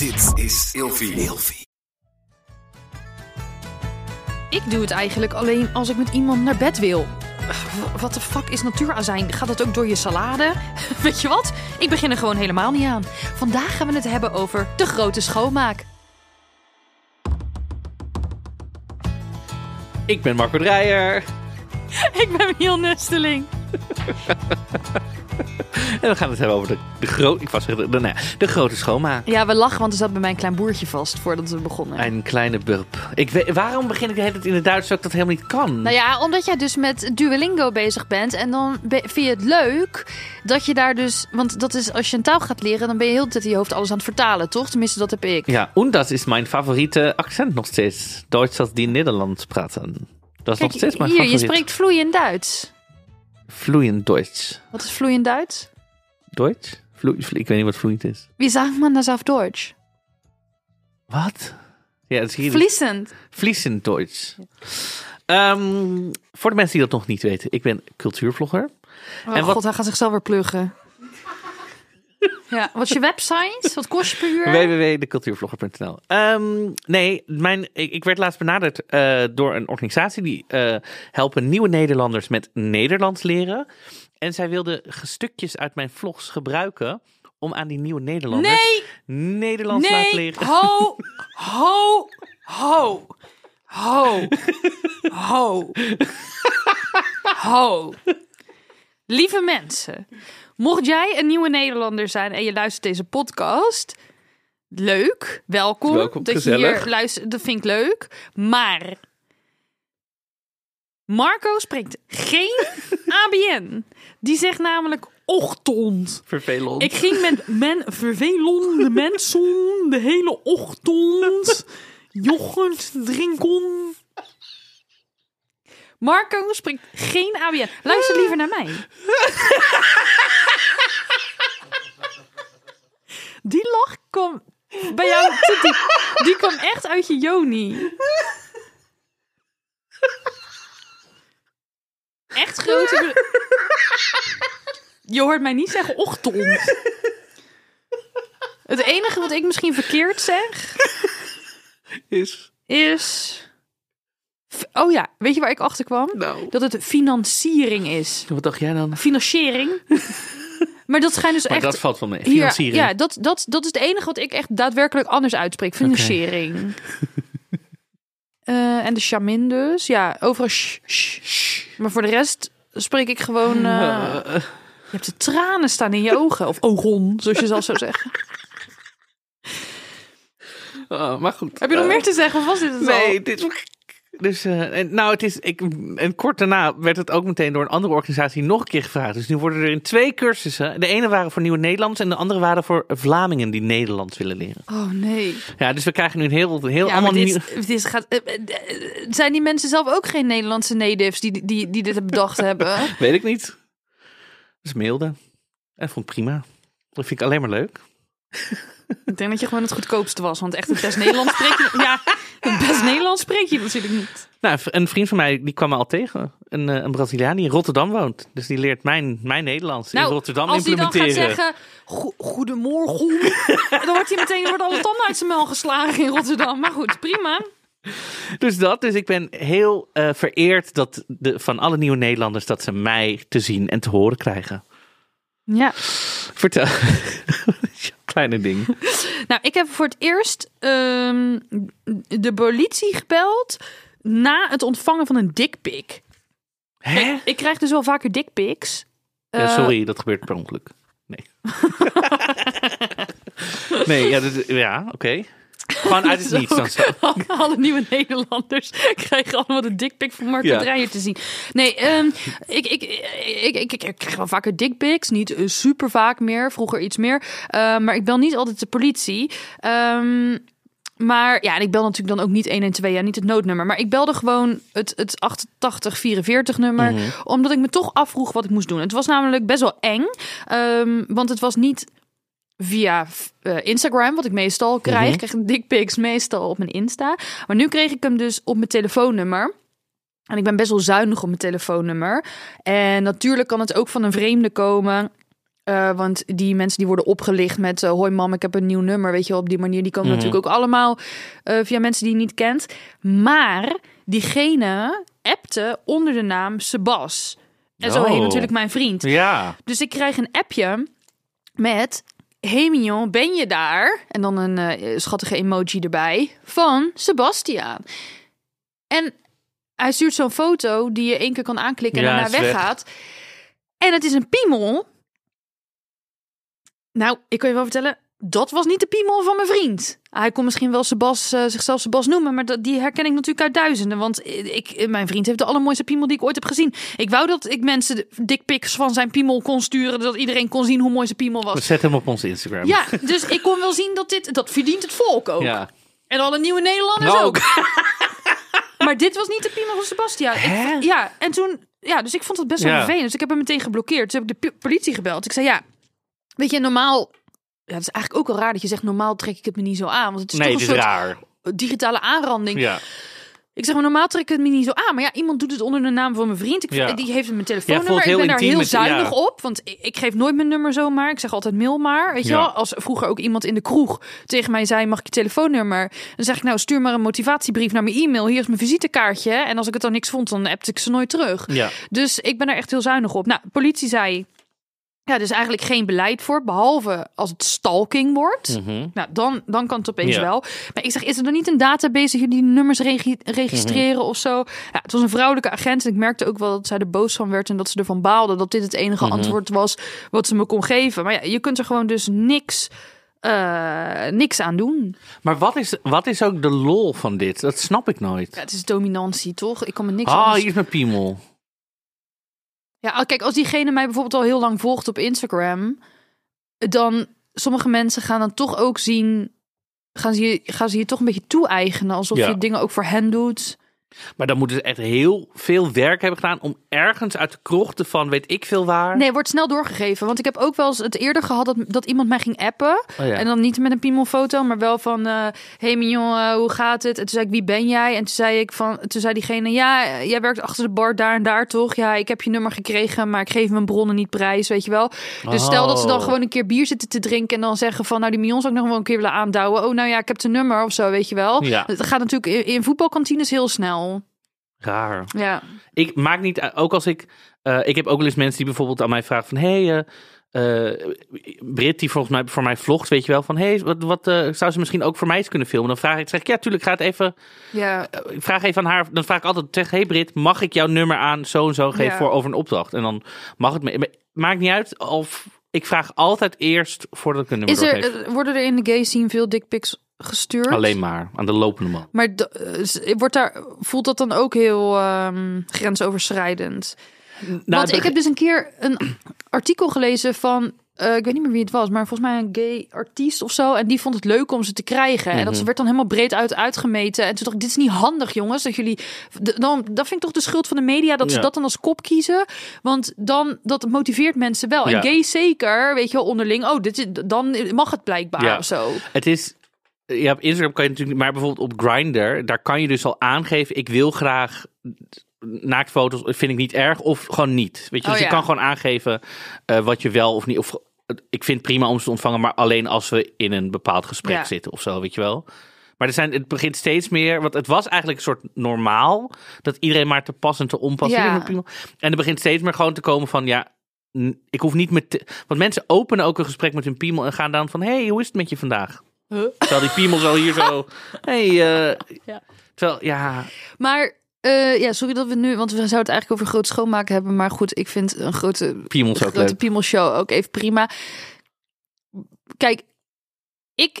Dit is Ilfie. Ilfie. Ik doe het eigenlijk alleen als ik met iemand naar bed wil. Wat de fuck is natuurazijn? Gaat dat ook door je salade? Weet je wat? Ik begin er gewoon helemaal niet aan. Vandaag gaan we het hebben over de grote schoonmaak. Ik ben Marco Dreyer. Ik ben Miel Nesteling. En we gaan het hebben over de, de, gro ik was de, nou de grote schoonmaak. Ja, we lachen, want er zat bij mij een klein boertje vast voordat we begonnen. Een kleine burp. Ik weet, waarom begin ik de hele tijd in het Duits dat ik dat helemaal niet kan? Nou ja, omdat jij dus met Duolingo bezig bent. En dan be- vind je het leuk dat je daar dus... Want dat is, als je een taal gaat leren, dan ben je heel de tijd in je hoofd alles aan het vertalen, toch? Tenminste, dat heb ik. Ja, en dat is mijn favoriete accent nog steeds. Duits als die Nederlands praten. Dat is nog steeds mijn hier, je favoriet. spreekt vloeiend Duits. Vloeiend Duits. Wat is vloeiend Duits? Vloe- vlo- ik weet niet wat vloeiend is. Wie sagt man das auf Deutsch? Wat? Ja, dat is hier. Fließend. Fließend Duits. Ehm, voor de mensen die dat nog niet weten, ik ben cultuurvlogger. Oh En wat- god, hij gaat zichzelf weer pluggen. ja, wat is je website? Wat kost je per uur? www.decultuurvlogger.nl. Ehm, nee, mijn, ik, ik werd laatst benaderd eh, door een organisatie die eh, helpen nieuwe Nederlanders met Nederlands leren. En zij wilden stukjes uit mijn vlogs gebruiken om aan die nieuwe Nederlanders Nee, Nederlands te laten nee, leren. ho, ho, ho, ho, ho, ho. Lieve mensen, mocht jij een nieuwe Nederlander zijn en je luistert deze podcast, leuk, welkom. Welkom, dat je hier luistert, dat vind ik leuk. Maar Marco spreekt geen ABN. Die zegt namelijk ochtend. Vervelend. Ik ging met men, vervelende mensen de hele ochtend yoghurt drinken. Marco spreekt geen ABN. Luister liever naar mij. Die lach kwam bij jou te diep. Die kwam echt uit je joni. Echt grote... Je hoort mij niet zeggen ochtend. Het enige wat ik misschien verkeerd zeg is. is. Oh ja, weet je waar ik achter kwam? Nou. Dat het financiering is. Wat dacht jij dan? Financiering. maar dat schijnt dus Maar echt. dat valt wel mee. Financiering. ja, dat, dat, dat is het enige wat ik echt daadwerkelijk anders uitspreek. Financiering. Eh, en de chamin dus. Ja, sh. Maar voor de rest spreek ik gewoon... eh, je hebt de tranen staan in je ogen. Of ogon, zoals je zelf zou zeggen. Oh, maar goed. Heb je nog Eh, meer te zeggen? Of was dit het al? Nee, dit is. Dus, eh, en, nou, het is. Ik, en kort daarna werd het ook meteen door een andere organisatie nog een keer gevraagd. Dus nu worden er in twee cursussen. De ene waren voor nieuwe Nederlanders en de andere waren voor Vlamingen die Nederlands willen leren. Oh nee. Ja, dus we krijgen nu een heel, heel Ja, allemaal nieuw. dit, gaat, eh, zijn die mensen zelf ook geen Nederlandse natives die, die, die dit bedacht hebben? Weet ik niet. Dus mailde. En vond ik prima. Dat vind ik alleen maar leuk. Ik denk dat je gewoon het goedkoopste was. Want echt het best Nederlands spreek je... Ja, het best Nederlands spreek je natuurlijk niet. Nou, een vriend van mij die kwam me al tegen. Een, eh, een Braziliaan die in Rotterdam woont. Dus die leert mijn, mijn Nederlands in Rotterdam Nou, als hij dan implementeren. gaat zeggen... "Go- Goedemorgen. dan wordt hij meteen wordt alle tanden uit zijn mel geslagen in Rotterdam. Maar goed, prima. Dus dat. Dus ik ben heel eh, vereerd dat de, van alle nieuwe Nederlanders dat ze mij te zien en te horen krijgen. Ja. Vertel. Kleine ding. Nou, ik heb voor het eerst ehm, de politie gebeld na het ontvangen van een dickpic. Hè? Ik, ik krijg dus wel vaker dickpics. Ja, Eh, sorry, dat gebeurt per ongeluk. Nee. nee, ja, dat- ja oké. Gewoon uit het niets dan zo. Alle nieuwe Nederlanders krijgen allemaal de dickpic van Marco Ja. Dreyer te zien. Nee, ehm, ik, ik, ik, ik, ik, krijg wel vaker dickpics. Niet eh, super vaak meer. Vroeger iets meer. Eh, maar ik bel niet altijd de politie. Ehm, maar ja, en ik bel natuurlijk dan ook niet 112, ja, niet het noodnummer. Maar ik belde gewoon het, het 8844 nummer. Mhm. Omdat ik me toch afvroeg wat ik moest doen. Het was namelijk best wel eng. ehm, want het was niet via eh, Instagram, wat ik meestal krijg. Mhm. Ik krijg dickpics meestal op mijn Insta. Maar nu kreeg ik hem dus op mijn telefoonnummer. En ik ben best wel zuinig op mijn telefoonnummer. En natuurlijk kan het ook van een vreemde komen. Eh, want die mensen die worden opgelicht met eh, hoi mam, ik heb een nieuw nummer, weet je wel, op die manier. Die komen Mhm. natuurlijk ook allemaal via mensen die je niet kent. Maar diegene appte onder de naam Sebas. En zo Oh. heet natuurlijk mijn vriend. Ja. Dus ik krijg een appje met... Hey Mignon, ben je daar? En dan een eh, schattige emoji erbij van Sebastiaan. En hij stuurt zo'n foto die je één keer kan aanklikken en Ja, daarna weg. weggaat. En het is een piemel. Nou, ik kan je wel vertellen, dat was niet de piemel van mijn vriend. Hij kon misschien wel Sebas, eh, zichzelf Sebas noemen, maar dat, die herken ik natuurlijk uit duizenden. Want ik, mijn vriend heeft de allermooiste piemel die ik ooit heb gezien. Ik wou dat ik mensen de dickpics van zijn piemel kon sturen, dat iedereen kon zien hoe mooi zijn piemel was. Zet hem op ons Instagram. Ja, dus ik kon wel zien dat dit, dat verdient het volk ook. Ja. En alle nieuwe Nederlanders Nou, ook. Maar dit was niet de piemel van Sebastian. Ik, ja, en toen, ja, dus ik vond het best wel Ja. vervelend. Dus ik heb hem meteen geblokkeerd. Toen heb ik de politie gebeld. Ik zei, ja, weet je, normaal... Ja, het is eigenlijk ook al raar dat je zegt, normaal trek ik het me niet zo aan. Want het is Nee, toch een soort raar. digitale aanranding. Ja. Ik zeg maar, normaal trek ik het me niet zo aan. Maar ja, iemand doet het onder de naam van mijn vriend. Ik, Ja. Die heeft mijn Ja, telefoonnummer. voelt ik ben daar heel met- zuinig ja. op. Want ik, ik geef nooit mijn nummer zomaar. Ik zeg altijd mail maar. Weet je Ja. wel? Als vroeger ook iemand in de kroeg tegen mij zei, mag ik je telefoonnummer? Dan zeg ik, nou, stuur maar een motivatiebrief naar mijn e-mail. Hier is mijn visitekaartje. En als ik het dan niks vond, dan appte ik ze nooit terug. Ja. Dus ik ben er echt heel zuinig op. Nou, politie zei... Ja, is eigenlijk geen beleid voor, behalve als het stalking wordt. Mhm. Nou, dan, dan kan het opeens Ja. wel. Maar ik zeg, is er dan niet een database die nummers regi- registreren Mhm. of zo? Ja, het was een vrouwelijke agent en ik merkte ook wel dat zij er boos van werd en dat ze ervan baalde dat dit het enige Mhm. antwoord was wat ze me kon geven. Maar ja, je kunt er gewoon dus niks, eh, niks aan doen. Maar wat is, wat is ook de lol van dit? Dat snap ik nooit. Ja, het is dominantie, toch? Ik kan me niks Ah, anders... hier is mijn piemel. Ja, kijk, als diegene mij bijvoorbeeld al heel lang volgt op Instagram, dan sommige mensen gaan dan toch ook zien, gaan ze je, gaan ze je toch een beetje toe-eigenen, alsof Ja. je dingen ook voor hen doet. Maar dan moeten ze echt heel veel werk hebben gedaan om ergens uit de krochten van weet ik veel waar. Nee, wordt snel doorgegeven. Want ik heb ook wel eens het eerder gehad dat, dat iemand mij ging appen. Oh ja. En dan niet met een piemelfoto, maar wel van... eh hey mignon, eh, hoe gaat het? En toen zei ik, wie ben jij? En toen zei, ik van, toen zei diegene, ja, jij werkt achter de bar daar en daar, toch? Ja, ik heb je nummer gekregen, maar ik geef mijn bronnen niet prijs, weet je wel? Dus stel dat ze dan Oh. gewoon een keer bier zitten te drinken... en dan zeggen van, nou, die mignon zou ik nog wel een keer willen aandouwen. Oh, nou ja, ik heb zijn nummer of zo, weet je wel? Ja. Dat gaat natuurlijk in, in voetbalkantines heel snel. Raar. Ja. Ik maak niet ook als ik. eh, ik heb ook wel eens mensen die bijvoorbeeld aan mij vragen van hey, eh, Brit die volgens mij voor mij vlogt, weet je wel, van hey, wat, wat zou ze misschien ook voor mij eens kunnen filmen? Dan vraag ik, zeg ik ja, tuurlijk, ga het even. Ja, Ik vraag even aan haar, dan vraag ik altijd, zeg hey Brit, mag ik jouw nummer aan zo en zo geven Ja. voor over een opdracht? En dan mag het me. Maakt niet uit of ik vraag altijd eerst voordat ik een nummer Is er, worden er in de gay scene veel dickpics gestuurd? Alleen maar aan de lopende man. Maar eh, wordt daar, voelt dat dan ook heel ehm, grensoverschrijdend? Nou, Want ik heb dus een keer een artikel gelezen van, eh, ik weet niet meer wie het was, maar volgens mij een gay artiest of zo. En die vond het leuk om ze te krijgen. En dat Mhm. ze werd dan helemaal breed uit uitgemeten. En toen dacht ik, dit is niet handig jongens, dat jullie... Dan, dat vind ik toch de schuld van de media, dat ze dat dan als kop kiezen. Want dan, dat motiveert mensen wel. En gay zeker, weet je wel, onderling. Oh, dit is, dan mag het blijkbaar Ja. of zo. Het is. Ja, op Instagram kan je natuurlijk, maar bijvoorbeeld op Grindr, daar kan je dus al aangeven: ik wil graag naaktfoto's, vind ik niet erg, of gewoon niet. Weet je, Oh, dus je ja. kan gewoon aangeven eh, wat je wel of niet. Of ik vind het prima om ze te ontvangen, maar alleen als we in een bepaald gesprek Ja. zitten of zo, weet je wel. Maar er zijn, het begint steeds meer, want het was eigenlijk een soort normaal dat iedereen maar te pas en te onpas Ja. zit met piemel. En er begint steeds meer gewoon te komen van ja. Ik hoef niet met. Want mensen openen ook een gesprek met hun piemel en gaan dan van: hey, hoe is het met je vandaag? Terwijl die piemel zo hier zo. Hey, eh, Ja. Terwijl, ja. Maar eh, ja, sorry dat we nu, want we zouden het eigenlijk over groot schoonmaken hebben. Maar goed, ik vind een grote, Piemels ook grote leuk. piemelshow ook even prima. Kijk, ik,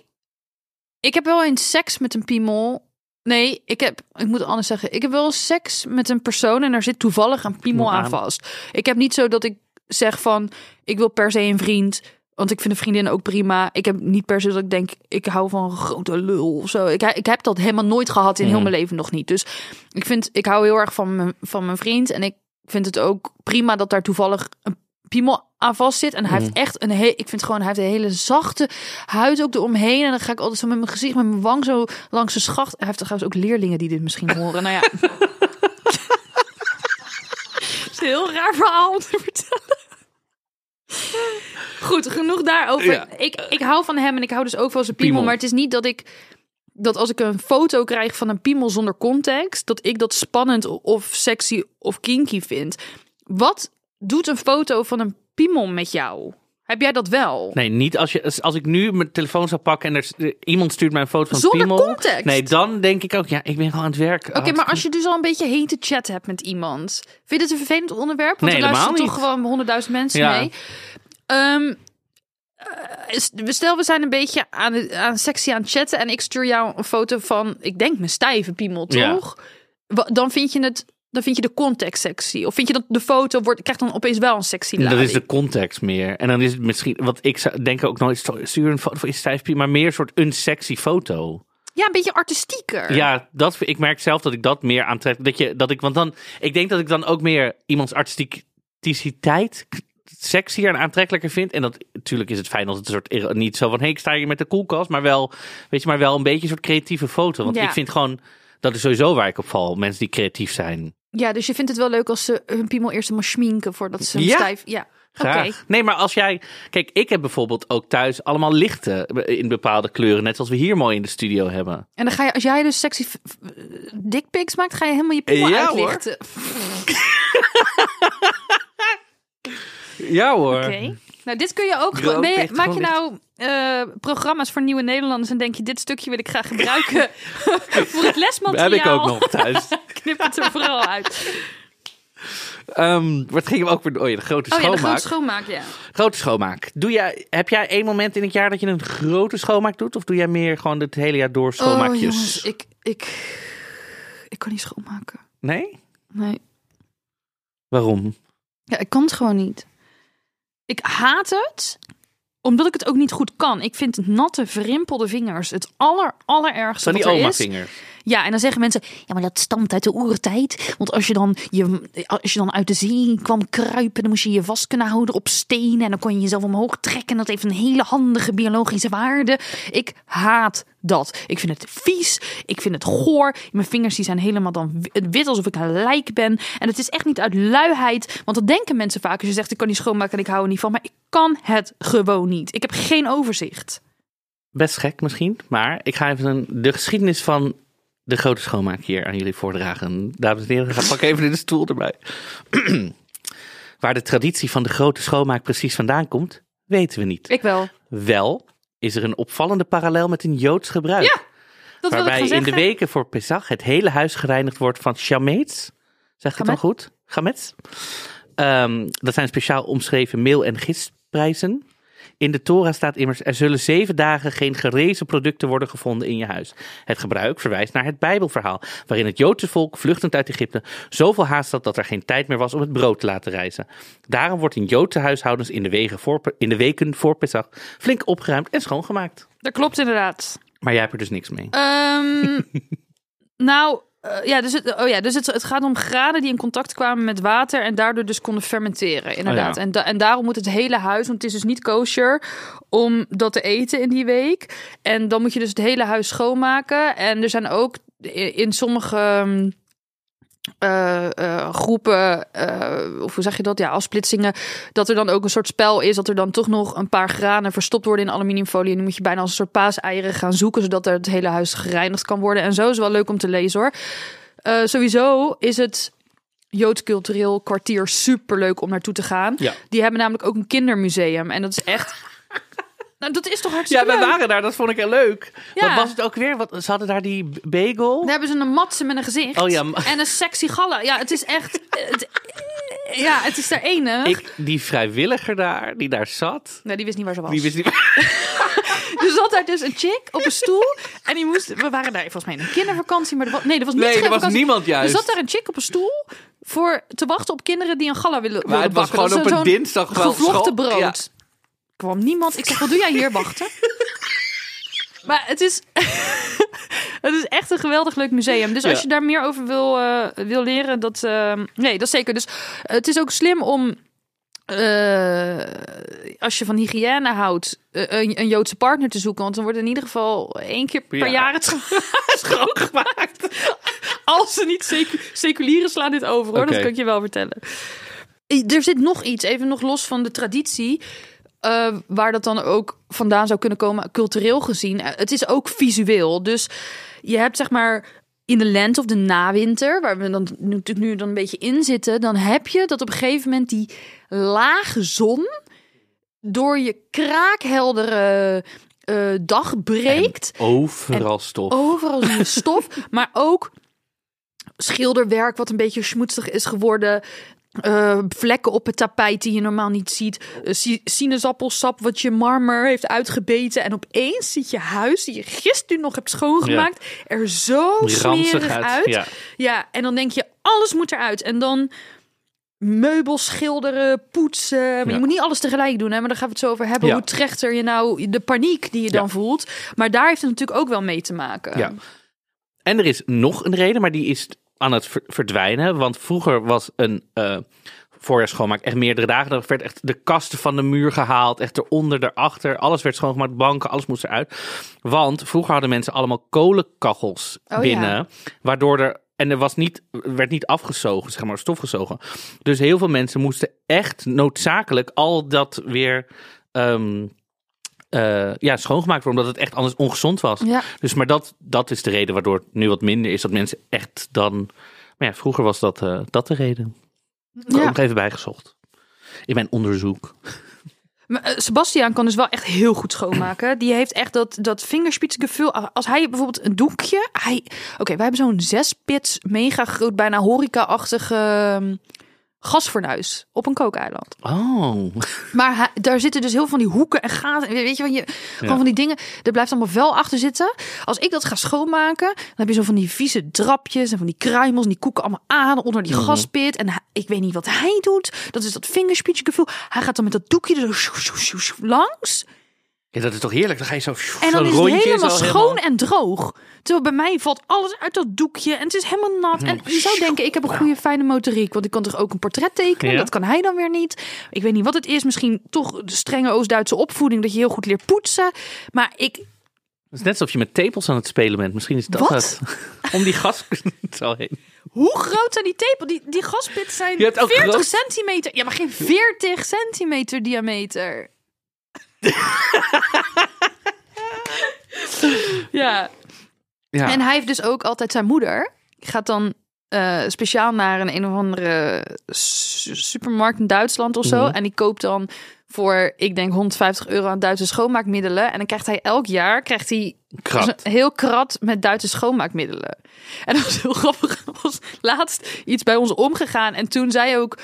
ik heb wel eens seks met een piemel. Nee, ik heb, ik moet anders zeggen. Ik heb wel seks met een persoon en daar zit toevallig een piemel Piemel aan aan. vast. Ik heb niet zo dat ik zeg van, ik wil per se een vriend. Want ik vind een vriendin ook prima. Ik heb niet per se dat ik denk, ik hou van grote lul of zo. Ik, ik heb dat helemaal nooit gehad in heel Mhm. mijn leven nog niet. Dus ik vind, ik hou heel erg van mijn, van mijn vriend. En ik vind het ook prima dat daar toevallig een piemel aan vast zit. En hij heeft echt een ik vind gewoon, hij heeft een hele zachte huid ook eromheen. En dan ga ik altijd zo met mijn gezicht, met mijn wang zo langs de schacht. Hij heeft trouwens ook leerlingen die dit misschien horen. Nou ja. Het is een heel raar verhaal om te vertellen. Goed, genoeg daarover. Ja. Ik, ik hou van hem en ik hou dus ook van zijn piemel. Piemel. Maar het is niet dat ik... Dat als ik een foto krijg van een piemel zonder context... dat ik dat spannend of sexy of kinky vind. Wat doet een foto van een piemel met jou? Heb jij dat wel? Nee, niet als, je, als ik nu mijn telefoon zou pakken en er, iemand stuurt mij een foto van Zonder piemel. context? Nee, dan denk ik ook, ja, ik ben gewoon aan het werk. Oké, maar als je dus al een beetje hete chat hebt met iemand. Vind je het een vervelend onderwerp? Want Nee, er luisteren toch gewoon honderdduizend mensen Ja. mee. Is- stel, we zijn een beetje aan, aan sexy aan het chatten. En ik stuur jou een foto van, ik denk mijn stijve piemel, toch? Dan vind je het... Dan vind je de context sexy. Of vind je dat de foto wordt, krijgt dan opeens wel een sexy Dat lading? is de context meer. En dan is het misschien, wat ik zou denken ook nooit, stuur een foto van je maar meer een soort een sexy foto. Ja, een beetje artistieker. Ja, dat, ik merk zelf dat ik dat meer aantrek. Dat je, dat ik, want dan, ik denk dat ik dan ook meer iemands artisticiteit sexier en aantrekkelijker vind. En dat, natuurlijk is het fijn als het een soort, niet zo van, hé, hey, ik sta hier met de koelkast, maar wel, weet je, maar wel een beetje een soort creatieve foto. Want Ja. ik vind gewoon, dat is sowieso waar ik op val, mensen die creatief zijn. Ja, dus je vindt het wel leuk als ze hun piemel eerst maar schminken voordat ze hem Ja. stijf... Ja, oké. Graag. Nee, maar als jij, kijk, ik heb bijvoorbeeld ook thuis allemaal lichten in bepaalde kleuren, net zoals we hier mooi in de studio hebben. En dan ga je, als jij dus sexy dickpics maakt, ga je helemaal je piemel Ja, hoor. uitlichten. Ja hoor. Oké. Nou, dit kun je ook. Je- maak je nou eh, programma's voor nieuwe Nederlanders en denk je, dit stukje wil ik graag gebruiken voor het lesmateriaal? Heb ik ook nog thuis. Knip het er vooral uit. Ehm wat ging we ook weer? Oh ja, de grote Oh ja, de schoonmaak. grote schoonmaak, ja. Grote schoonmaak. Doe jij, heb jij één moment in het jaar dat je een grote schoonmaak doet? Of doe jij meer gewoon het hele jaar door schoonmaakjes? Oh jongens, ik, ik, ik kan niet schoonmaken. Nee? Nee. Waarom? Ja, ik kan het gewoon niet. Ik haat het, omdat ik het ook niet goed kan. Ik vind natte, verrimpelde vingers het aller, allerergste Van die er oma-vingers. Ja, en dan zeggen mensen, ja, maar dat stamt uit de oertijd. Want als je dan, je, als je dan uit de zee kwam kruipen, dan moest je je vast kunnen houden op stenen. En dan kon je jezelf omhoog trekken. En dat heeft een hele handige biologische waarde. Ik haat dat. Ik vind het vies. Ik vind het goor. Mijn vingers die zijn helemaal dan wi- wit alsof ik een lijk ben. En het is echt niet uit luiheid. Want dat denken mensen vaak. Als je zegt, ik kan niet schoonmaken en ik hou er niet van. Maar ik kan het gewoon niet. Ik heb geen overzicht. Best gek misschien, maar ik ga even de geschiedenis van de grote schoonmaak hier aan jullie voordragen. Dames en heren, ga pak even de stoel erbij. Waar de traditie van de grote schoonmaak precies vandaan komt, weten we niet. Ik wel. Wel is er een opvallende parallel met een Joods gebruik. Ja, Dat waarbij in de weken voor Pesach het hele huis gereinigd wordt van shameets. Zeg ik het dan goed? Gamets. Ehm, dat zijn speciaal omschreven meel- en gistprijzen. In de Torah staat immers, er zullen zeven dagen geen gerezen producten worden gevonden in je huis. Het gebruik verwijst naar het Bijbelverhaal, waarin het Joodse volk, vluchtend uit Egypte, zoveel haast had dat er geen tijd meer was om het brood te laten rijzen. Daarom wordt in Joodse huishoudens in de, wegen voor, in de weken voor Pesach flink opgeruimd en schoongemaakt. Dat klopt inderdaad. Maar jij hebt er dus niks mee. Ehm, nou, eh, ja, dus, het, oh ja, dus het, het gaat om graden die in contact kwamen met water en daardoor dus konden fermenteren, inderdaad. Oh ja. en, da- en daarom moet het hele huis, want het is dus niet kosher om dat te eten in die week. En dan moet je dus het hele huis schoonmaken. En er zijn ook in, in sommige eh, eh, groepen, eh, of hoe zeg je dat, ja, afsplitsingen, dat er dan ook een soort spel is, dat er dan toch nog een paar granen verstopt worden in aluminiumfolie. En dan moet je bijna als een soort paaseieren gaan zoeken, zodat er het hele huis gereinigd kan worden. En zo is wel leuk om te lezen hoor. Sowieso is het Joods cultureel kwartier super leuk om naartoe te gaan. Ja. Die hebben namelijk ook een kindermuseum. En dat is echt. Nou, dat is toch Ja, we leuk? waren daar, dat vond ik heel leuk. Ja. Wat was het ook weer? Wat, ze hadden daar die bagel. Dan hebben ze een matse met een gezicht. Oh ja, En een sexy galla. Ja, het is echt. Het, ja, het is daar enig. Ik, die vrijwilliger daar, die daar zat, Nee, die wist niet waar ze was. die wist niet... Er zat daar dus een chick op een stoel. En die moest. We waren daar volgens mij in een kindervakantie. Maar er was, nee, er was niet Nee, er was niemand juist. Er zat daar een chick op een stoel. Voor te wachten op kinderen die een galla willen, willen het was bakken. gewoon op een dinsdag wel Gevlochten school- brood. Ja. Kwam niemand. Ik zeg, wat doe jij hier wachten? maar het is, het is echt een geweldig leuk museum. Dus als Ja. je daar meer over wil, eh, wil leren, dat, eh, nee, dat zeker. Dus eh, het is ook slim om, als je van hygiëne houdt, een, een Joodse partner te zoeken. Want dan wordt in ieder geval één keer per Ja. jaar het schoongemaakt. Als ze niet secu- seculieren slaan dit over, hoor. Dat kan ik je wel vertellen. er zit nog iets, even nog los van de traditie. Eh, waar dat dan ook vandaan zou kunnen komen, cultureel gezien. Eh, Het is ook visueel. Dus je hebt zeg maar in de lente of de nawinter, waar we dan natuurlijk nu dan een beetje in zitten, dan heb je dat op een gegeven moment die lage zon door je kraakheldere eh, dag breekt. Overal stof. Overal stof, maar ook schilderwerk wat een beetje schmoetsig is geworden. Eh, vlekken op het tapijt die je normaal niet ziet. Si- sinaasappelsap wat je marmer heeft uitgebeten. En opeens ziet je huis, die je gisteren nog hebt schoongemaakt, er zo smerig uit, uit. ja. ja, en dan denk je, alles moet eruit. En dan meubels schilderen, poetsen. Maar Ja. je moet niet alles tegelijk doen, hè? maar daar gaan we het zo over hebben. Ja. Hoe trechter je nou de paniek die je dan Ja. voelt. Maar daar heeft het natuurlijk ook wel mee te maken. Ja. En er is nog een reden, maar die is aan het ver- verdwijnen. Want vroeger was een eh voorjaarsschoonmaak echt meerdere dagen. Er werd echt de kasten van de muur gehaald. Echt eronder, erachter. Alles werd schoongemaakt. Banken, alles moest eruit. Want vroeger hadden mensen allemaal kolenkachels Oh, binnen. ja. Waardoor er... En er was niet, werd niet afgezogen, zeg maar, stofgezogen. Dus heel veel mensen moesten echt noodzakelijk al dat weer... ehm, eh, ja, schoongemaakt worden, omdat het echt anders ongezond was. Ja. Dus maar dat, dat is de reden waardoor het nu wat minder is. Dat mensen echt dan. Maar ja, vroeger was dat, eh, dat de reden. Ik heb Ja. nog even bijgezocht. In mijn onderzoek. Eh, Sebastiaan kan dus wel echt heel goed schoonmaken. Die heeft echt dat, dat vingerspitsengevoel. Als hij bijvoorbeeld een doekje... Hij, Oké, wij hebben zo'n zespits, mega groot, bijna horeca-achtige ehm, gasfornuis op een kookeiland. Oh. Maar hij- daar zitten dus heel veel van die hoeken en gaten. Weet je, van je gewoon van die dingen. Er blijft allemaal wel achter zitten. Als ik dat ga schoonmaken, dan heb je zo van die vieze drapjes en van die kruimels en die koeken allemaal aan onder die gaspit. En hij- ik weet niet wat hij doet. Dat is dat vingerspitsengevoel. Hij gaat dan met dat doekje er zo sjoe langs. Ja, dat is toch heerlijk? Dan ga je zo. En dan is het rondje helemaal schoon en droog. Terwijl bij mij valt alles uit dat doekje en het is helemaal nat. En je zou denken, ik heb een goede fijne motoriek. Want ik kan toch ook een portret tekenen? Ja. Dat kan hij dan weer niet. Ik weet niet wat het is. Misschien toch de strenge Oost-Duitse opvoeding. Dat je heel goed leert poetsen. Maar ik... Het is net alsof je met tepels aan het spelen bent. Misschien is dat Wat? het. Om die gas zo heen. Hoe groot zijn die tepel? Die, die gaspits zijn Je hebt ook 40 groot- centimeter. Ja, maar geen 40 centimeter diameter. ja. Ja. En hij heeft dus ook altijd zijn moeder. Gaat dan eh, speciaal naar een een of andere su- supermarkt in Duitsland of zo. Mhm. En die koopt dan voor, ik denk, 150 euro aan Duitse schoonmaakmiddelen. En dan krijgt hij elk jaar krijgt hij Krat. een heel krat met Duitse schoonmaakmiddelen. En dat was heel grappig. Er was laatst iets bij ons omgegaan. En toen zei ook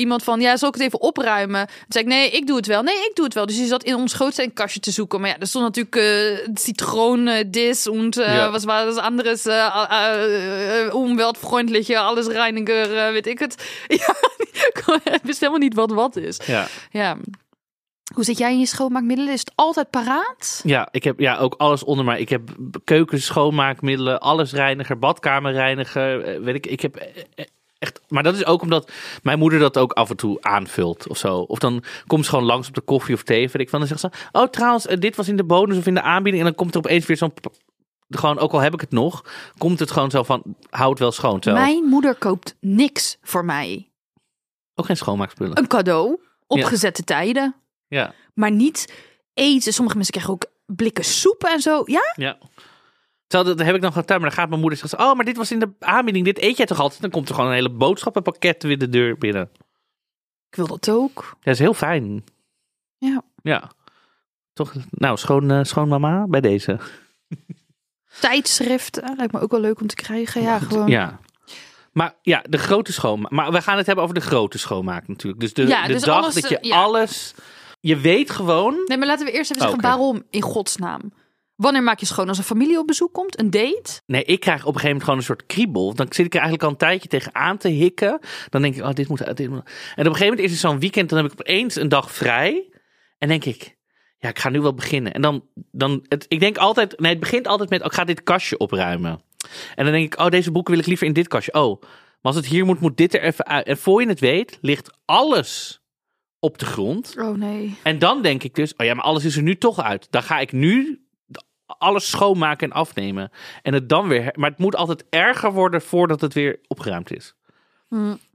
iemand van, ja, zal ik het even opruimen? Toen zei ik, nee, ik doe het wel. Nee, ik doe het wel. Dus die zat in ons kastje te zoeken. Maar ja, er stond natuurlijk eh citroen, eh, dis en eh Ja. was was anderes, eh eh, eh, umweltfreundliche, alles reiniger, eh, weet ik het. Ja, ik wist helemaal niet wat wat is. Ja. Ja. Hoe zit jij in je schoonmaakmiddelen? Is het altijd paraat? Ja, ik heb ja, ook alles onder mij. Ik heb keuken, schoonmaakmiddelen, alles reiniger, badkamerreiniger. eh, Weet ik, ik heb echt. Maar dat is ook omdat mijn moeder dat ook af en toe aanvult of zo. Of dan komt ze gewoon langs op de koffie of thee. Weet ik van. Dan zegt ze: Oh, trouwens, eh, dit was in de bonus of in de aanbieding. En dan komt er opeens weer zo'n. Gewoon, ook al heb ik het nog, komt het gewoon zo van: houd wel schoon. Mijn moeder koopt niks voor mij. Ook geen schoonmaakspullen. Een cadeau op Ja. gezette tijden. Ja, Maar niet eten. Sommige mensen krijgen ook blikken soep en zo. Ja? ja. Terwijl, dat heb ik nog tijd, maar dan gaat mijn moeder zeggen: Oh, maar dit was in de aanbieding. Dit eet jij toch altijd? Dan komt er gewoon een hele boodschappenpakket weer de deur binnen. Ik wil dat ook. Dat is heel fijn. Ja. Ja. Toch, nou, schoon, eh, schoon mama bij deze. Tijdschriften lijkt me ook wel leuk om te krijgen. Ja, gewoon. Ja. Maar ja, de grote schoonmaak. Maar we gaan het hebben over de grote schoonmaak natuurlijk. Dus de, Ja, de dus dag alles, dat je eh, ja. alles... Je weet gewoon... Nee, maar laten we eerst even zeggen Oké. waarom in godsnaam. Wanneer maak je schoon? Als een familie op bezoek komt? Een date? Nee, ik krijg op een gegeven moment gewoon een soort kriebel. Dan zit ik er eigenlijk al een tijdje tegenaan te hikken. Dan denk ik, oh, dit moet... Dit moet. En op een gegeven moment is het zo'n weekend. Dan heb ik opeens een dag vrij. En denk ik, ja, ik ga nu wel beginnen. En dan... dan het, ik denk altijd... Nee, het begint altijd met, oh, ik ga dit kastje opruimen. En dan denk ik, oh, deze boeken wil ik liever in dit kastje. Oh, maar als het hier moet, moet dit er even uit. En voor je het weet, ligt alles op de grond. Oh nee. En dan denk ik dus, oh ja, maar alles is er nu toch uit. Dan ga ik nu alles schoonmaken en afnemen. En het dan weer, maar het moet altijd erger worden voordat het weer opgeruimd is.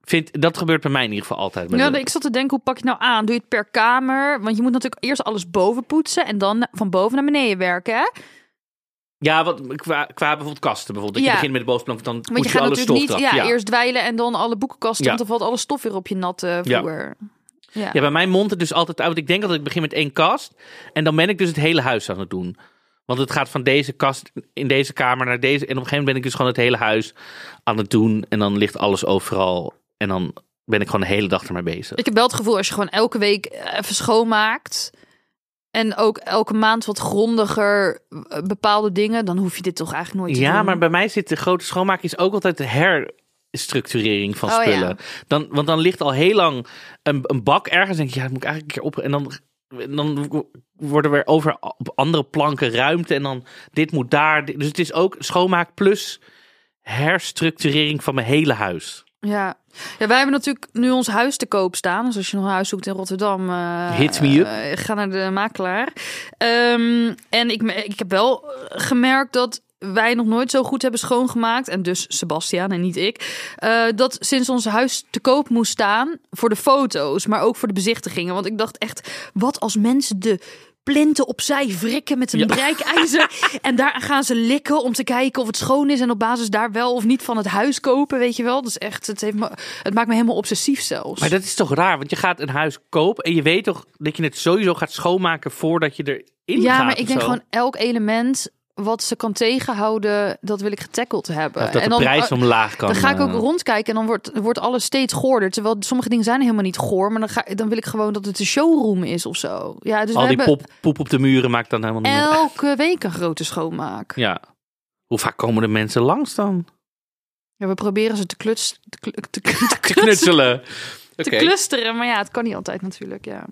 Vind, dat gebeurt bij mij in ieder geval altijd. Ja, de- ik zat te denken, hoe pak je het nou aan? Doe je het per kamer? Want je moet natuurlijk eerst alles boven poetsen en dan van boven naar beneden werken. Hè? ja wat, qua, qua bijvoorbeeld kasten. Bijvoorbeeld. Dat Ja. je begint met de bovenplank, dan moet je je, gaat alle natuurlijk stof niet ja, eerst dweilen en dan alle boekenkasten, Ja. want dan valt alle stof weer op je natte vloer. Ja. Ja, bij mij mondt het dus altijd uit. Ik denk dat ik begin met één kast. En dan ben ik dus het hele huis aan het doen. Want het gaat van deze kast in deze kamer naar deze. En op een gegeven moment ben ik dus gewoon het hele huis aan het doen. En dan ligt alles overal. En dan ben ik gewoon de hele dag ermee bezig. Ik heb wel het gevoel als je gewoon elke week even schoonmaakt. En ook elke maand wat grondiger eh, bepaalde dingen, dan hoef je dit toch eigenlijk nooit te Ja, doen. maar bij mij zit de grote schoonmaak is ook altijd de herstructurering van Oh, ja. spullen. dan, want dan ligt al heel lang een, een bak ergens. En denk je, ja, dat moet ik eigenlijk een keer op. En dan, dan worden weer over op andere planken ruimte. En dan dit moet daar. Dus het is ook schoonmaak plus herstructurering van mijn hele huis. Ja. ja, wij hebben natuurlijk nu ons huis te koop staan. Dus als je nog een huis zoekt in Rotterdam, eh, Hit me up. eh, ga naar de makelaar. Ehm, en ik, ik heb wel eh, gemerkt dat wij nog nooit zo goed hebben schoongemaakt. En dus Sebastiaan en niet ik. eh, dat sinds ons huis te koop moest staan voor de foto's, maar ook voor de bezichtigingen. Want ik dacht echt, wat als mensen de plinten opzij wrikken met een Ja. breekijzer. en daar gaan ze likken om te kijken of het schoon is. En op basis daar wel of niet van het huis kopen, weet je wel. Is echt, het, heeft me, het maakt me helemaal obsessief zelfs. Maar dat is toch raar? Want je gaat een huis kopen. En je weet toch dat je het sowieso gaat schoonmaken voordat je erin ja, gaat. maar ik denk zo? gewoon elk element wat ze kan tegenhouden, dat wil ik getackled hebben. Of dat en de dan, prijs omlaag kan. Dan ga ik ook eh, rondkijken en dan wordt, wordt alles steeds goorder. Terwijl sommige dingen zijn helemaal niet goor. Maar dan, ga, dan wil ik gewoon dat het een showroom is of zo. Ja, dus Al we die hebben pop, poep op de muren maakt dan helemaal niet meer elke week een grote schoonmaak. Ja. Hoe vaak komen de mensen langs dan? Ja, we proberen ze te, kluts, te, klu- te, te, Te kluts- knutselen. Te Oké. clusteren. Maar ja, het kan niet altijd natuurlijk. Ja.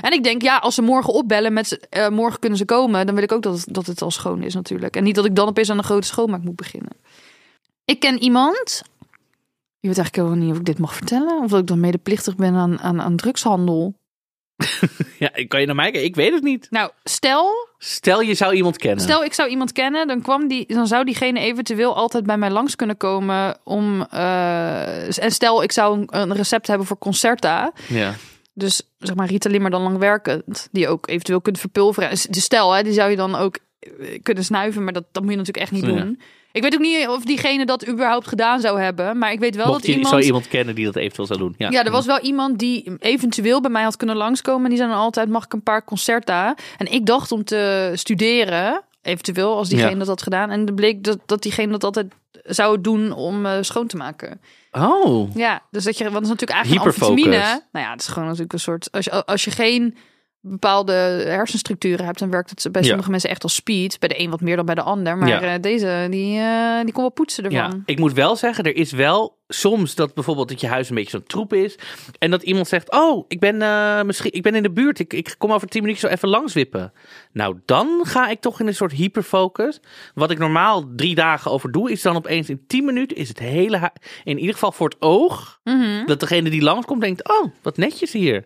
En ik denk, ja, als ze morgen opbellen met eh, morgen kunnen ze komen, dan wil ik ook dat dat het al schoon is natuurlijk. En niet dat ik dan opeens aan een grote schoonmaak moet beginnen. Ik ken iemand. Je weet eigenlijk helemaal niet of ik dit mag vertellen. Of dat ik dan medeplichtig ben aan, aan, aan drugshandel. Ja, kan je naar mij kijken? Ik weet het niet. Nou, stel, Stel je zou iemand kennen. stel ik zou iemand kennen, dan, kwam die, dan zou diegene eventueel altijd bij mij langs kunnen komen om. eh, en stel, ik zou een, een recept hebben voor Concerta. Ja. Dus zeg maar Ritalin, maar dan langwerkend. Die je ook eventueel kunt verpulveren. Dus stel, hè, die zou je dan ook kunnen snuiven. Maar dat, dat moet je natuurlijk echt niet Ja. doen. Ik weet ook niet of diegene dat überhaupt gedaan zou hebben. Maar ik weet wel Mocht dat je iemand... zou iemand kennen die dat eventueel zou doen. Ja, Ja, er was wel iemand die eventueel bij mij had kunnen langskomen. En die zei dan altijd, mag ik een paar concerta? En ik dacht om te studeren, eventueel, als diegene Ja. dat had gedaan. En het bleek dat, dat diegene dat altijd zou doen om eh, schoon te maken. Oh. Ja, dus dat je, want het is natuurlijk eigenlijk een amfetamine. Nou ja, het is gewoon natuurlijk een soort, als je, als je geen bepaalde hersenstructuren hebt, dan werkt het bij Ja. sommige mensen echt als speed. Bij de een wat meer dan bij de ander. Maar Ja. eh, deze, die, eh, die kon wel poetsen ervan. Ja, ik moet wel zeggen, er is wel soms dat bijvoorbeeld dat je huis een beetje zo'n troep is. En dat iemand zegt, oh, ik ben, eh, misschien, ik ben in de buurt. Ik, ik kom over tien minuten zo even langs wippen. Nou, dan ga ik toch in een soort hyperfocus. Wat ik normaal drie dagen over doe, is dan opeens in tien minuten is het hele In ieder geval voor het oog. Mhm. Dat degene die langskomt denkt, oh, wat netjes hier.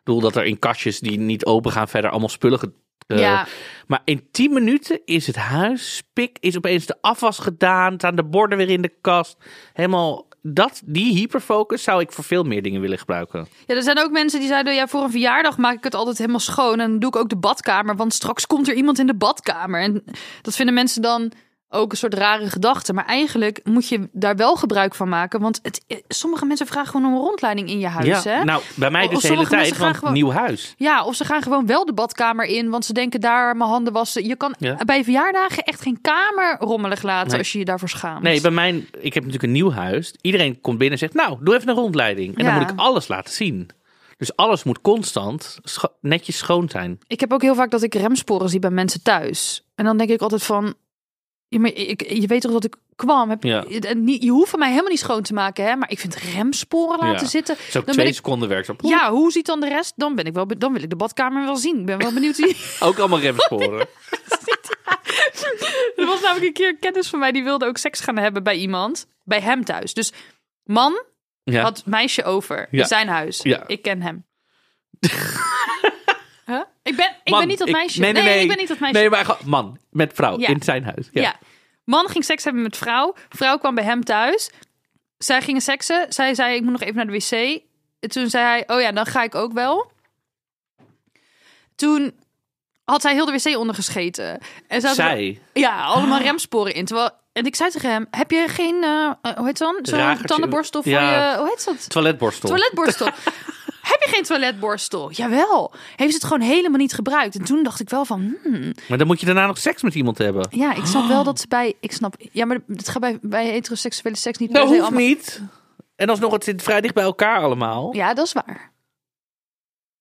Ik bedoel dat er in kastjes die niet open gaan verder allemaal spullen eh, Ja. maar in 10 minuten is het huis spik, is opeens de afwas gedaan, staan de borden weer in de kast. Helemaal dat, die hyperfocus zou ik voor veel meer dingen willen gebruiken. Ja, er zijn ook mensen die zeiden, ja, voor een verjaardag maak ik het altijd helemaal schoon. En dan doe ik ook de badkamer, want straks komt er iemand in de badkamer. En dat vinden mensen dan ook een soort rare gedachte. Maar eigenlijk moet je daar wel gebruik van maken. Want het, eh, sommige mensen vragen gewoon om een rondleiding in je huis, ja, hè? nou, bij mij dus de hele tijd, want gaan gewoon- nieuw huis. Ja, of ze gaan gewoon wel de badkamer in, want ze denken daar mijn handen wassen. Je kan Ja. bij verjaardagen echt geen kamer rommelig laten Nee. als je je daarvoor schaamt. Nee, bij mijn, ik heb natuurlijk een nieuw huis. Iedereen komt binnen en zegt, nou, doe even een rondleiding. En Ja. dan moet ik alles laten zien. Dus alles moet constant scho- netjes schoon zijn. Ik heb ook heel vaak dat ik remsporen zie bij mensen thuis. En dan denk ik altijd van, ja, maar ik, je weet toch dat ik kwam. Heb, Ja. je hoeft van mij helemaal niet schoon te maken, hè? Maar ik vind remsporen laten Ja. zitten. Dan twee ben ik- seconden werk. Zo, Ja, hoe ziet dan de rest? Dan ben ik wel, dan wil ik de badkamer wel zien. Ik ben wel benieuwd wie. Ook allemaal remsporen. er was namelijk een keer een kennis van mij die wilde ook seks gaan hebben bij iemand, bij hem thuis. Dus man ja. had meisje over in zijn huis. Ja. Ik ken hem. Huh? Ik ben, ik Man, ben niet dat ik- meisje. nee, nee, nee. ik ben niet dat meisje. Nee, maar gewoon man met vrouw Ja. in zijn huis. Ja. Ja. Man ging seks hebben met vrouw. Vrouw kwam bij hem thuis. zij gingen seksen. Zij zei, ik moet nog even naar de wc. En Toen zei hij, oh ja, dan ga ik ook wel. Toen had hij heel de wc ondergescheten. En er- Zij. ja, allemaal remsporen in. Terwijl, en ik zei tegen hem, heb je geen, eh, hoe heet het dan? Zo'n Ragertje. tandenborstel voor Ja. je, hoe heet dat? Toiletborstel. Toiletborstel. heb je geen toiletborstel? Jawel. Heeft ze het gewoon helemaal niet gebruikt. En toen dacht ik wel van, hmm, Maar dan moet je daarna nog seks met iemand hebben. ja, ik snap wel dat ze bij, ik snap, ja, maar het gaat bij, bij heteroseksuele seks niet Dat hoeft allemaal- niet. En alsnog, het zit vrij dicht bij elkaar allemaal. Ja, dat is waar.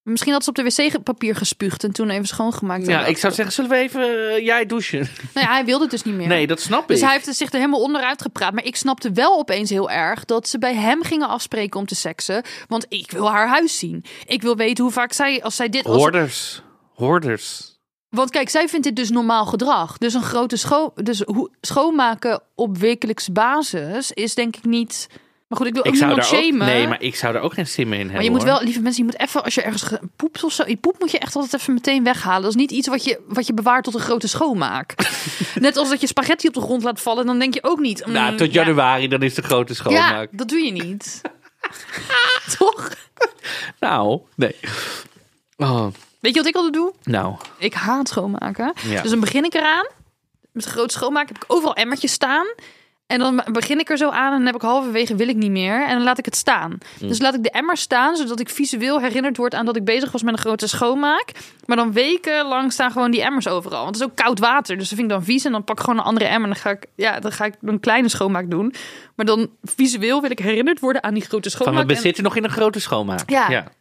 Misschien had ze op de wc-papier gespuugd en toen even schoongemaakt. Ja, ik zou zeggen, zullen we even eh, jij douchen? Nou ja, hij wilde het dus niet meer. Nee, dat snap Dus ik. hij heeft zich er helemaal onderuit gepraat. Maar ik snapte wel opeens heel erg dat ze bij hem gingen afspreken om te seksen. Want ik wil haar huis zien. Ik wil weten hoe vaak zij, als zij dit... Als, Hoorders. Hoorders. want kijk, zij vindt dit dus normaal gedrag. Dus een grote scho dus schoonmaken op wekelijkse basis is denk ik niet... Maar goed, ik wil ook Ik niemand ook, shamen. nee, maar ik zou er ook geen zin mee in hebben. Maar je moet hoor. wel, lieve mensen, je moet even, als je ergens ge- poept of zo, je poep moet je echt altijd even meteen weghalen. Dat is niet iets wat je, wat je bewaart tot een grote schoonmaak. Net als dat je spaghetti op de grond laat vallen, dan denk je ook niet. mm, Nou, tot ja. januari, dan is de grote Ja, schoonmaak. dat doe je niet. Toch? Nou, nee. Oh, Weet je wat ik altijd doe? nou, Ik haat schoonmaken. ja. Dus dan begin ik eraan. Met een groot schoonmaken heb ik overal emmertjes staan. En dan begin ik er zo aan en dan heb ik halverwege wil ik niet meer. En dan laat ik het staan. Mm. Dus laat ik de emmer staan, zodat ik visueel herinnerd word aan dat ik bezig was met een grote schoonmaak. Maar dan wekenlang staan gewoon die emmers overal. Want het is ook koud water, dus dat vind ik dan vies. En dan pak ik gewoon een andere emmer en dan ga ik, ja, dan ga ik een kleine schoonmaak doen. Maar dan visueel wil ik herinnerd worden aan die grote Van schoonmaak. we En- zitten nog in een grote schoonmaak. Ja.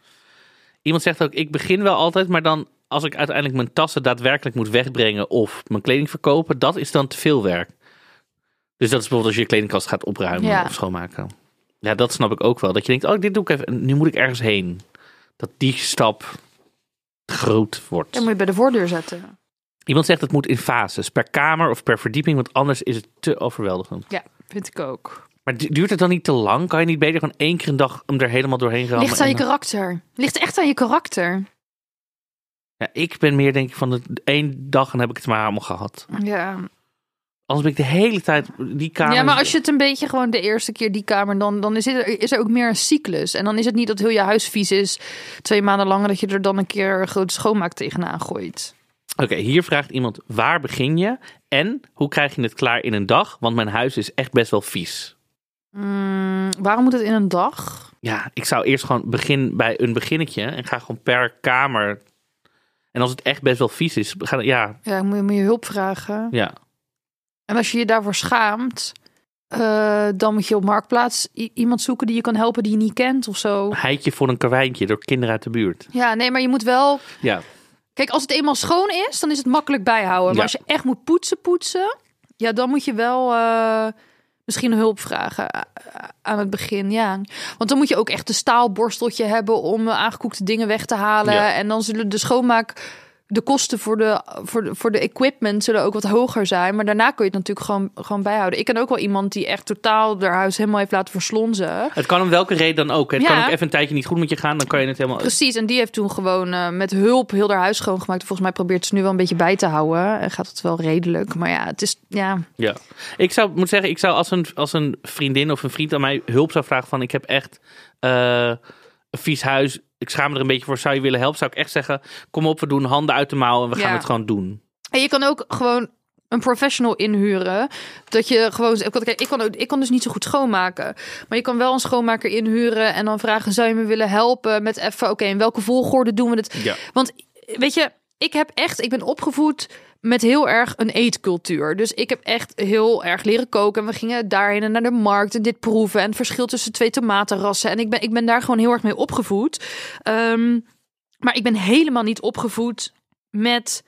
Iemand zegt ook, ik begin wel altijd, maar dan als ik uiteindelijk mijn tassen daadwerkelijk moet wegbrengen of mijn kleding verkopen, dat is dan te veel werk. Dus dat is bijvoorbeeld als je je kledingkast gaat opruimen Ja. of schoonmaken. Ja, dat snap ik ook wel. Dat je denkt, oh, dit doe ik even. en Nu moet ik ergens heen. Dat die stap groot wordt. Dan moet je bij de voordeur zetten. Iemand zegt het moet in fases, per kamer of per verdieping, want anders is het te overweldigend. Ja, vind ik ook. Maar du- duurt het dan niet te lang? Kan je niet beter gewoon één keer een dag hem er helemaal doorheen rammen? Ligt aan je karakter. Ligt echt aan je karakter. Ja, ik ben meer denk ik van de één dag en heb ik het maar allemaal gehad. Ja. Anders ben ik de hele tijd die kamer. ja, maar als je het een beetje gewoon de eerste keer die kamer, dan, dan is, er, is er ook meer een cyclus. En dan is het niet dat heel je huis vies is twee maanden lang, dat je er dan een keer een grote schoonmaak tegenaan gooit. Oké, hier vraagt iemand waar begin je en hoe krijg je het klaar in een dag? Want mijn huis is echt best wel vies. Mm, waarom moet het in een dag? Ja, ik zou eerst gewoon begin bij een beginnetje en ga gewoon per kamer. En als het echt best wel vies is, ga ja, Ja, moet je, moet je hulp vragen. ja. En als je je daarvoor schaamt, eh, dan moet je op Marktplaats iemand zoeken die je kan helpen die je niet kent of zo. Heitje voor een karweintje door kinderen uit de buurt. Ja, nee, maar je moet wel Ja, Kijk, als het eenmaal schoon is, dan is het makkelijk bijhouden. Maar als je echt moet poetsen, poetsen, ja, dan moet je wel eh, misschien hulp vragen aan het begin. Ja, want dan moet je ook echt een staalborsteltje hebben om aangekoekte dingen weg te halen. Ja. En dan zullen de schoonmaak, de kosten voor de, voor de, voor de equipment zullen ook wat hoger zijn. Maar daarna kun je het natuurlijk gewoon, gewoon bijhouden. Ik ken ook wel iemand die echt totaal haar huis helemaal heeft laten verslonzen. het kan om welke reden dan ook. Het Ja. kan ook even een tijdje niet goed met je gaan, dan kan je het helemaal. Precies, en die heeft toen gewoon eh, met hulp heel haar huis schoongemaakt. Volgens mij probeert ze nu wel een beetje bij te houden. En gaat het wel redelijk. Maar ja, het is, ja, Ja, ik zou moet zeggen, ik zou als een, als een vriendin of een vriend aan mij hulp zou vragen van ik heb echt eh, een vies huis, ik schaam me er een beetje voor, zou je willen helpen? Zou ik echt zeggen, kom op, we doen handen uit de mouw en we gaan het gewoon doen. En je kan ook gewoon een professional inhuren. Dat je gewoon. Kijk, ik kan, ook, ik kan dus niet zo goed schoonmaken. Maar je kan wel een schoonmaker inhuren. En dan vragen: zou je me willen helpen met even. Oké, in welke volgorde doen we het? Ja. Want weet je, ik heb echt. Ik ben opgevoed met heel erg een eetcultuur. Dus ik heb echt heel erg leren koken. En we gingen daarheen en naar de markt en dit proeven. En het verschil tussen twee tomatenrassen. En ik ben, ik ben daar gewoon heel erg mee opgevoed. Ehm, maar ik ben helemaal niet opgevoed met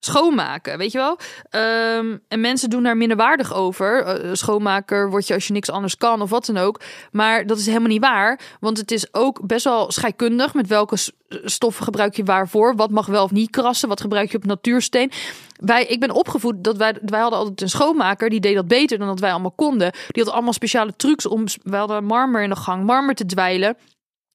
schoonmaken, weet je wel? Ehm, en mensen doen daar minderwaardig over. Eh, schoonmaker word je als je niks anders kan of wat dan ook. Maar dat is helemaal niet waar. Want het is ook best wel scheikundig met welke stoffen gebruik je waarvoor. Wat mag wel of niet krassen. Wat gebruik je op natuursteen. Wij, ik ben opgevoed dat wij, wij hadden altijd een schoonmaker. Die deed dat beter dan dat wij allemaal konden. Die had allemaal speciale trucs om, wij hadden marmer in de gang, marmer te dweilen.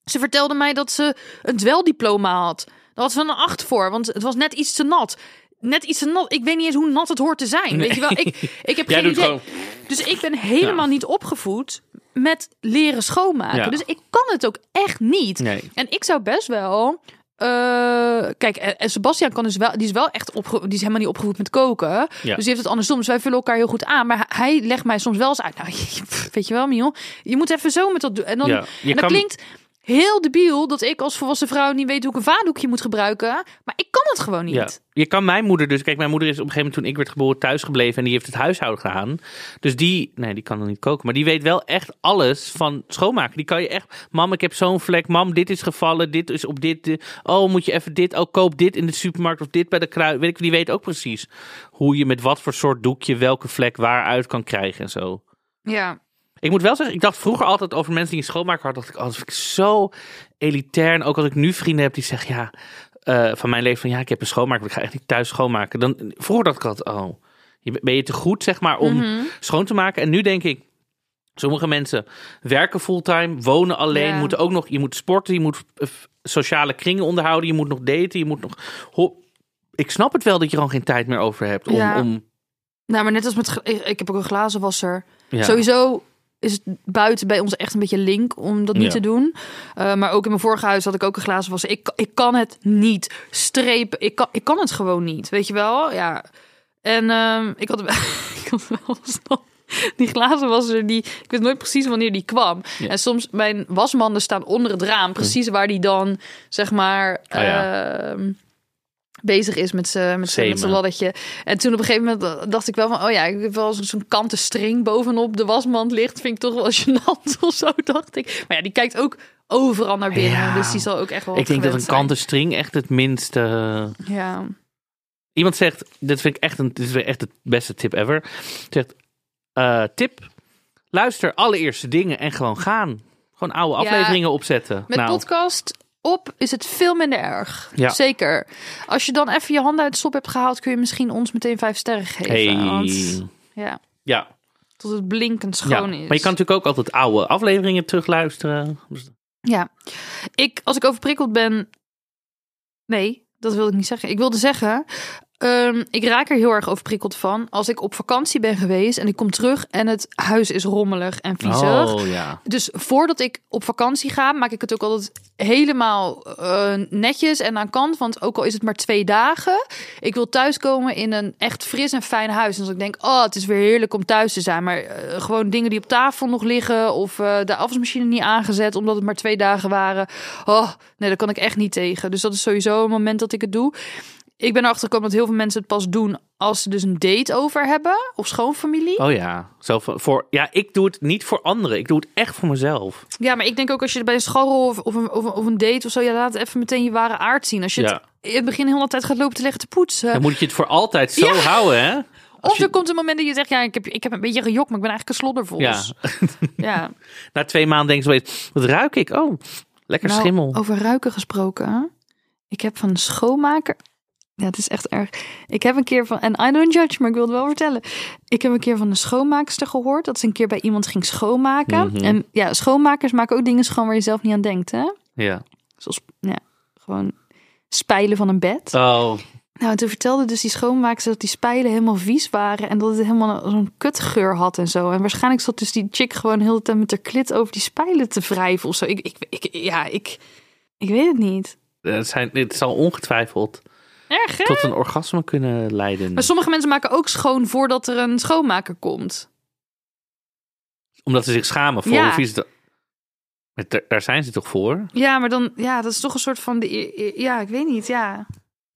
Ze vertelde mij dat ze een dweldiploma had. Daar had ze een acht voor, want het was net iets te nat. Net iets te nat. Ik weet niet eens hoe nat het hoort te zijn. Weet je wel? Ik, ik heb geen idee. gewoon. Dus ik ben helemaal Ja. niet opgevoed met leren schoonmaken. Ja. Dus ik kan het ook echt niet. Nee. En ik zou best wel. eh, kijk, en Sebastian kan dus wel, die is wel echt opge, die is helemaal niet opgevoed met koken. Ja. Dus die heeft het andersom. Dus wij vullen elkaar heel goed aan. Maar hij legt mij soms wel eens uit. Nou, weet je wel, Mion, je moet even zo met dat doen. En dan, Ja, en dat kan- klinkt heel debiel dat ik als volwassen vrouw niet weet hoe ik een vaatdoekje moet gebruiken. Maar ik kan het gewoon niet. Ja. Je kan mijn moeder dus... Kijk, mijn moeder is op een gegeven moment toen ik werd geboren thuis gebleven. En die heeft het huishouden gedaan. Dus die... Nee, die kan nog niet koken. Maar die weet wel echt alles van schoonmaken. Die kan je echt... Mam, ik heb zo'n vlek. Mam, dit is gevallen. Dit is op dit... dit. Oh, moet je even dit... Oh, koop dit in de supermarkt. Of dit bij de kruid. Weet ik, die weet ook precies hoe je met wat voor soort doekje... welke vlek waaruit kan krijgen en zo. Ja. Ik moet wel zeggen, ik dacht vroeger altijd over mensen die een schoonmaker hadden. Dacht ik, oh, dat vind ik zo elitair. En ook als ik nu vrienden heb die zeggen, ja, eh, van mijn leven van ja, ik heb een schoonmaker, ik ga echt niet thuis schoonmaken. Dan, vroeger dacht ik altijd, oh, ben je te goed zeg maar om Mhm. schoon te maken. En nu denk ik, sommige mensen werken fulltime, wonen alleen, Ja. moeten ook nog, je moet sporten, je moet eh, sociale kringen onderhouden, je moet nog daten, je moet nog. ik snap het wel dat je gewoon geen tijd meer over hebt om. Ja. om Nou, maar net als met... Ik, ik heb ook een glazenwasser. ja. Sowieso is het buiten bij ons echt een beetje link om dat niet Ja. te doen. Uh, maar ook in mijn vorige huis had ik ook een glazenwasser. Ik, ik kan het niet strepen. Ik kan, ik kan het gewoon niet. Weet je wel? Ja. En ehm, ik had, ik had wel eens nog die glazenwasser die ik weet nooit precies wanneer die kwam. Ja. En soms mijn wasmanden staan onder het raam, precies waar die dan zeg maar Oh ja. ehm, bezig is met zijn met zijn laddetje. En toen op een gegeven moment dacht ik wel van, oh ja, ik heb wel zo- zo'n kanten string bovenop de wasmand ligt, vind ik toch wel gênant of zo, dacht ik. Maar ja, die kijkt ook overal naar binnen, Ja. dus die zal ook echt wel. ik denk dat een kanten string echt het minste. Ja. Iemand zegt, dit vind ik echt, een, dit is echt de beste tip ever. Zegt, eh, tip, luister allereerste dingen en gewoon gaan. Gewoon oude Ja, afleveringen opzetten. Met nou, podcast op is het veel minder erg. Ja. Zeker. Als je dan even je handen uit de sop hebt gehaald, kun je misschien ons meteen vijf sterren geven. hey. Want, ja, Ja, tot het blinkend ja, schoon maar is. je kan natuurlijk ook altijd oude afleveringen terugluisteren. Dus- Ja, ik, als ik overprikkeld ben. Nee, dat wilde ik niet zeggen. Ik wilde zeggen. Ehm, ik raak er heel erg overprikkeld van. Als ik op vakantie ben geweest en ik kom terug en het huis is rommelig en viezig. Oh ja. Dus voordat ik op vakantie ga, maak ik het ook altijd helemaal eh, netjes en aan kant. Want ook al is het maar twee dagen, ik wil thuiskomen in een echt fris en fijn huis. En als ik denk, oh, het is weer heerlijk om thuis te zijn. Maar eh, gewoon dingen die op tafel nog liggen of eh, de afwasmachine niet aangezet omdat het maar twee dagen waren. Oh, nee, daar kan ik echt niet tegen. Dus dat is sowieso een moment dat ik het doe. Ik ben erachter gekomen dat heel veel mensen het pas doen als ze dus een date over hebben of schoonfamilie. Oh ja. Zo voor, ja, ik doe het niet voor anderen. Ik doe het echt voor mezelf. Ja, maar ik denk ook als je bij een scharrel of, of, een, of, een- date of zo, ja, laat even meteen je ware aard zien. Als je Ja. het in het begin heel de tijd gaat lopen te leggen te poetsen. Dan moet je het voor altijd zo Ja. houden, hè? Als of je- er komt een moment dat je zegt, ja, ik heb, ik heb een beetje gejokt, maar ik ben eigenlijk een sloddervos. Ja. ja. Na twee maanden denk je wat ruik ik? Oh, lekker Nou, schimmel. Over ruiken gesproken. Ik heb van een schoonmaker. Ja, het is echt erg. Ik heb een keer van. En I don't judge, maar ik wil het wel vertellen. Ik heb een keer van een schoonmaakster gehoord. Dat ze een keer bij iemand ging schoonmaken. Mhm. En ja, schoonmakers maken ook dingen schoon waar je zelf niet aan denkt, hè? Ja. Zoals ja, gewoon spijlen van een bed. Oh, Nou, en toen vertelde dus die schoonmaakster dat die spijlen helemaal vies waren. En dat het helemaal zo'n kutgeur had en zo. En waarschijnlijk zat dus die chick gewoon heel de tijd met haar klit over die spijlen te wrijven of zo. Ik, ik, ik, ja, ik, ik weet het niet. het, zijn, het zal ongetwijfeld Erg, hè? tot een orgasme kunnen leiden. Maar sommige mensen maken ook schoon voordat er een schoonmaker komt. Omdat ze zich schamen voor Ja. hoe vies het... Maar daar- Daar zijn ze toch voor? Ja, maar dan, ja, dat is toch een soort van, de, ja, ik weet niet, ja.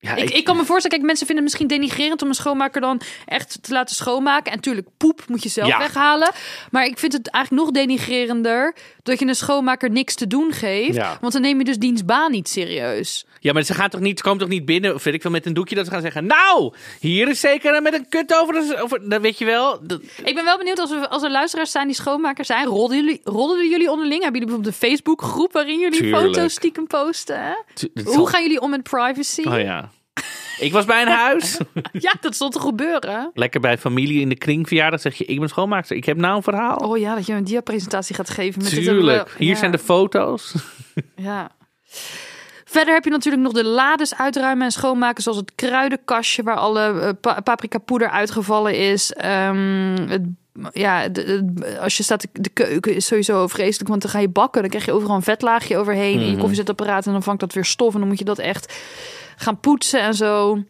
Ja, Ik, ik kan me voorstellen, kijk, mensen vinden het misschien denigrerend om een schoonmaker dan echt te laten schoonmaken. En natuurlijk, poep moet je zelf Ja. weghalen. Maar ik vind het eigenlijk nog denigrerender dat je een schoonmaker niks te doen geeft. Ja. Want dan neem je dus diens baan niet serieus. Ja, maar ze gaan toch niet, komen toch niet binnen, of weet ik veel, met een doekje dat ze gaan zeggen, nou, hier is zeker met een kut over, de, over dat weet je wel. Dat- Ik ben wel benieuwd als er, als er luisteraars zijn die schoonmakers zijn. Rolden jullie, rolden jullie onderling? Hebben jullie bijvoorbeeld een Facebookgroep waarin jullie Tuurlijk. foto's stiekem posten? Hè? Hoe gaan jullie om met privacy? Oh ja. Ik was bij een huis. Ja, dat stond te gebeuren. Lekker bij familie in de kringverjaardag zeg je, ik ben schoonmaakster. Ik heb nou een verhaal. Oh ja, dat je een diapresentatie gaat geven. Met dit Tuurlijk. we- Hier ja. zijn de foto's. Ja. Verder heb je natuurlijk nog de lades uitruimen en schoonmaken, zoals het kruidenkastje waar alle eh, pa paprika poeder uitgevallen is. Ehm, het ja, de- de- als je staat, de- de keuken is sowieso vreselijk. Want dan ga je bakken, dan krijg je overal een vetlaagje overheen. In je koffiezetapparaat en dan vangt dat weer stof. En dan moet je dat echt gaan poetsen en zo.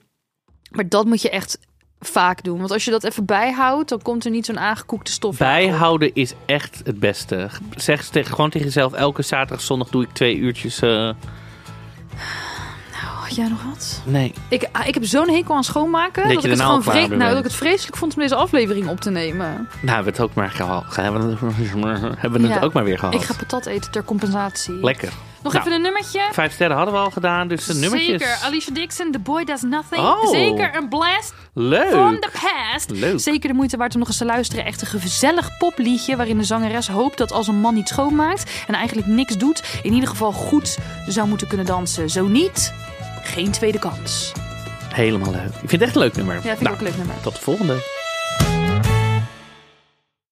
Maar dat moet je echt vaak doen. Want als je dat even bijhoudt, dan komt er niet zo'n aangekoekte stof. Bijhouden is echt het beste. Zeg tegen, gewoon tegen jezelf, elke zaterdag, zondag doe ik twee uurtjes. eh, Had jij nog wat? nee. Ik, ah, ik heb zo'n hekel aan schoonmaken. Dat Dat, je ik het gewoon vre- nou, dat ik het vreselijk vond om deze aflevering op te nemen. Nou, hebben we het ook maar gehad. Hebben we het, hebben we het Ja. ook maar weer gehad. Ik ga patat eten ter compensatie. Lekker. Nog Nou, even een nummertje. Vijf sterren hadden we al gedaan, dus de nummertjes. Zeker. Alicia Dixon, The Boy Does Nothing. Oh. Zeker een blast Leuk. from the past. Leuk. Zeker de moeite waard om nog eens te luisteren. Echt een gezellig popliedje waarin de zangeres hoopt dat als een man niet schoonmaakt en eigenlijk niks doet, in ieder geval goed zou moeten kunnen dansen. Zo niet, geen tweede kans. Helemaal leuk. Ik vind het echt een leuk nummer. Ja, vind ik Nou, ook een leuk nummer. Tot de volgende.